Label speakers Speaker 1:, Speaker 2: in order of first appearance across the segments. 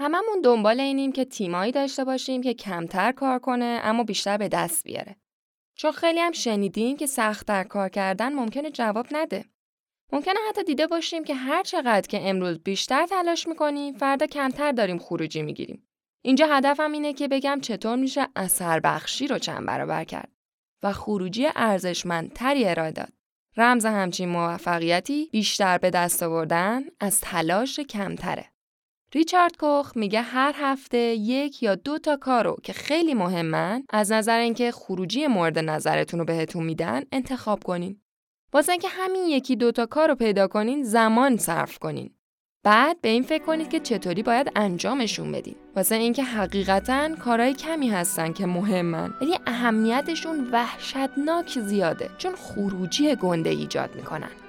Speaker 1: هممون دنبال اینیم که تیمایی داشته باشیم که کمتر کار کنه اما بیشتر به دست بیاره. چون خیلی هم شنیدیم که سختتر کار کردن ممکنه جواب نده. ممکنه حتی دیده باشیم که هر چقدر که امروز بیشتر تلاش می‌کنیم فردا کمتر داریم خروجی می‌گیریم. اینجا هدفم اینه که بگم چطور میشه اثر بخشی رو چند برابر کرد و خروجی ارزشمندتری ارائه داد. رمز همچین موفقیتی بیشتر به دست آوردن از تلاش کمتره. ریچارد کوخ میگه هر هفته یک یا دو تا کارو که خیلی مهمن از نظر اینکه خروجی مورد نظرتون رو بهتون میدن انتخاب کنین. واسه اینکه همین یکی دو تا کار رو پیدا کنین زمان صرف کنین. بعد به این فکر کنید که چطوری باید انجامشون بدین. واسه اینکه حقیقتا کارهای کمی هستن که مهمن ولی اهمیتشون وحشتناک زیاده چون خروجی گنده ایجاد می‌کنن.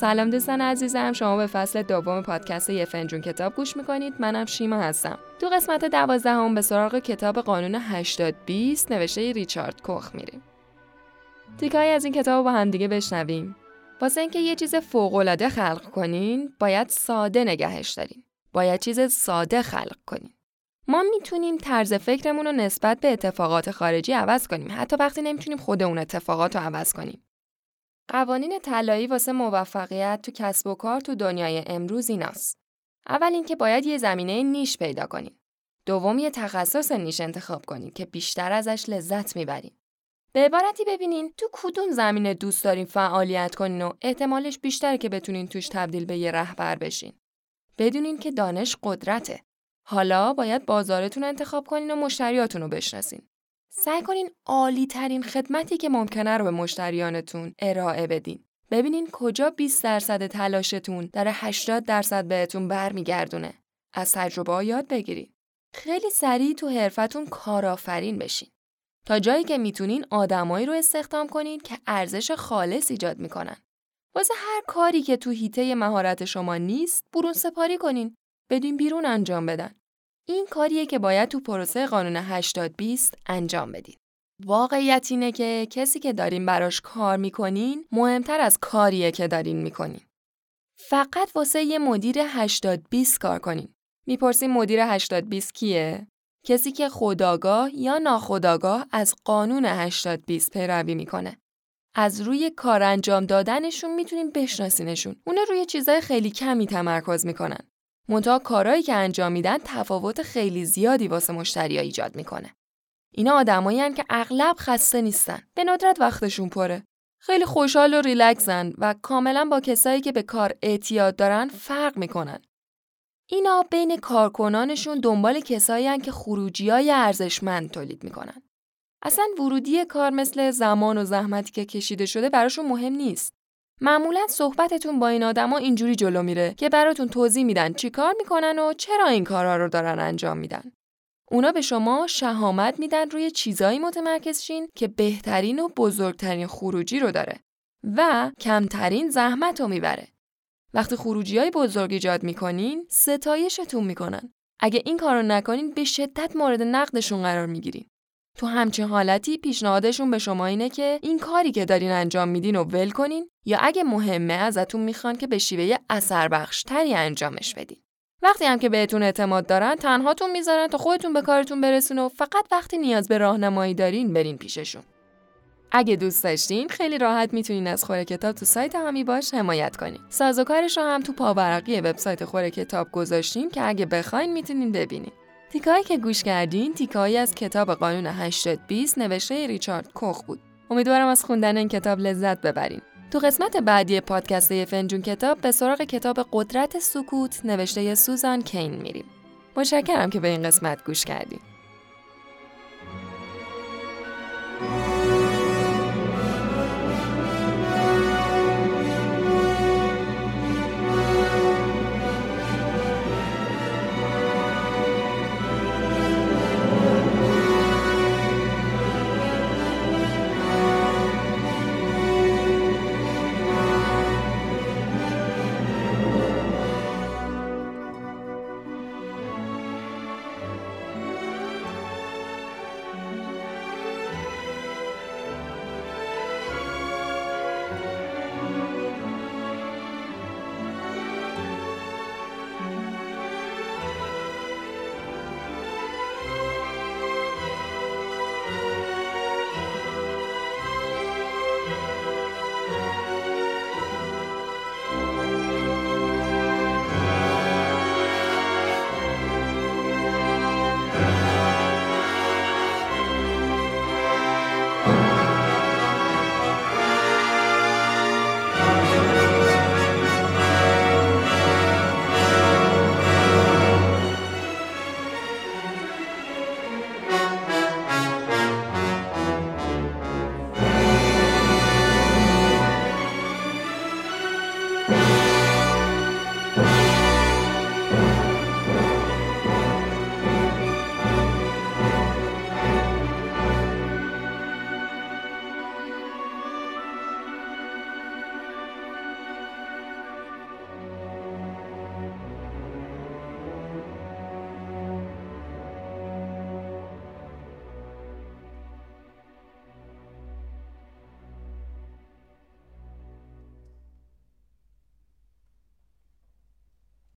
Speaker 1: سلام دوستان عزیزم شما به فصل دوم پادکست یه فنجون کتاب گوش می‌کنید. منم شیما هستم. تو قسمت دوازدهم به سراغ کتاب قانون 820 نوشته ریچارد کوخ میریم. تیکایی از این کتاب با همدیگه بشنویم. واسه اینکه یه چیز فوقالعاده خلق کنین باید ساده نگهش دارین. باید چیز ساده خلق کنین. ما می‌تونیم طرز فکرمون رو نسبت به اتفاقات خارجی عوض کنیم. حتی وقتی نمی‌تونیم خود اون اتفاقات رو عوض کنیم. قوانین طلایی واسه موفقیت تو کسب و کار تو دنیای امروز ایناست. اول اینکه باید یه زمینه نیش پیدا کنید. دوم یه تخصص نیش انتخاب کنید که بیشتر ازش لذت می‌برین. به عبارتی ببینین تو کدوم زمینه دوست دارین فعالیت کنین و احتمالش بیشتره که بتونین توش تبدیل به یه رهبر بشین. بدونین که دانش قدرته. حالا باید بازارتون انتخاب کنین و مشتریاتون رو بشناسین. سعی کنین عالی ترین خدمتی که ممکنه رو به مشتریانتون ارائه بدین. ببینین کجا 20 درصد تلاشتون در 80 درصد بهتون برمیگردونه. از تجربه یاد بگیرید. خیلی سریع تو حرفتون کارآفرین بشین. تا جایی که می‌تونین آدمایی رو استخدام کنین که ارزش خالص ایجاد می‌کنن. واسه هر کاری که تو هیته مهارت شما نیست، برون سپاری کنین. بدین بیرون انجام بدن. این کاریه که باید تو پروسه قانون 80 20 انجام بدید. واقعیت اینه که کسی که دارین براش کار می‌کنین مهمتر از کاریه که دارین می‌کنین. فقط واسه یه مدیر 80 20 کار کنین. می‌پرسین مدیر 80 20 کیه؟ کسی که خداگاه یا ناخداگاه از قانون 80 20 پیروی می‌کنه. از روی کار انجام دادنشون می‌تونیم بشناسینشون. اونا روی چیزای خیلی کمی تمرکز می‌کنن. منتها کارهایی که انجام میدن تفاوت خیلی زیادی واسه مشتریا ایجاد می‌کنه. اینا آدمایی که اغلب خسته نیستن. به ندرت وقتشون پره. خیلی خوشحال و ریلکسن و کاملا با کسایی که به کار اعتیاد دارن فرق می‌کنن. اینا بین کارکنانشون دنبال کسایی که خروجی های ارزشمند تولید می‌کنن. اصلا ورودی کار مثل زمان و زحمتی که کشیده شده براشون مهم نیست. معمولا صحبتتون با این آدما اینجوری جلو میره که براتون توضیح میدن چیکار می‌کنن و چرا این کارها رو دارن انجام میدن. اونا به شما شهامت میدن روی چیزایی متمرکز شین که بهترین و بزرگترین خروجی رو داره و کمترین زحمت رو می‌بره. وقتی خروجی های بزرگ ایجاد می‌کنین ستایشتون می‌کنن. اگه این کار رو نکنین به شدت مورد نقدشون قرار می‌گیرین. تو همچین حالتی پیشنهادشون به شما اینه که این کاری که دارین انجام میدین و ول کنین یا اگه مهمه ازتون می‌خوان که به شیوه اثر بخشتری انجامش بدین. وقتی هم که بهتون اعتماد دارن تنهاتون می‌ذارن تا خودتون به کارتون برسون و فقط وقتی نیاز به راهنمایی دارین برین پیششون. اگه دوست داشتین خیلی راحت می‌تونین از خوره کتاب تو سایت همی باش حمایت کنین. سازوکارش رو هم تو پاورقی وبسایت خوره کتاب گذاشتیم که اگه بخواین می‌تونین ببینین. تیکایی که گوش کردین تیکایی از کتاب قانون 820 نوشته ریچارد کوخ بود. امیدوارم از خوندن این کتاب لذت ببرین. تو قسمت بعدی پادکست فنجون کتاب به سراغ کتاب قدرت سکوت نوشته سوزان کین میریم. متشکرم که به این قسمت گوش کردین.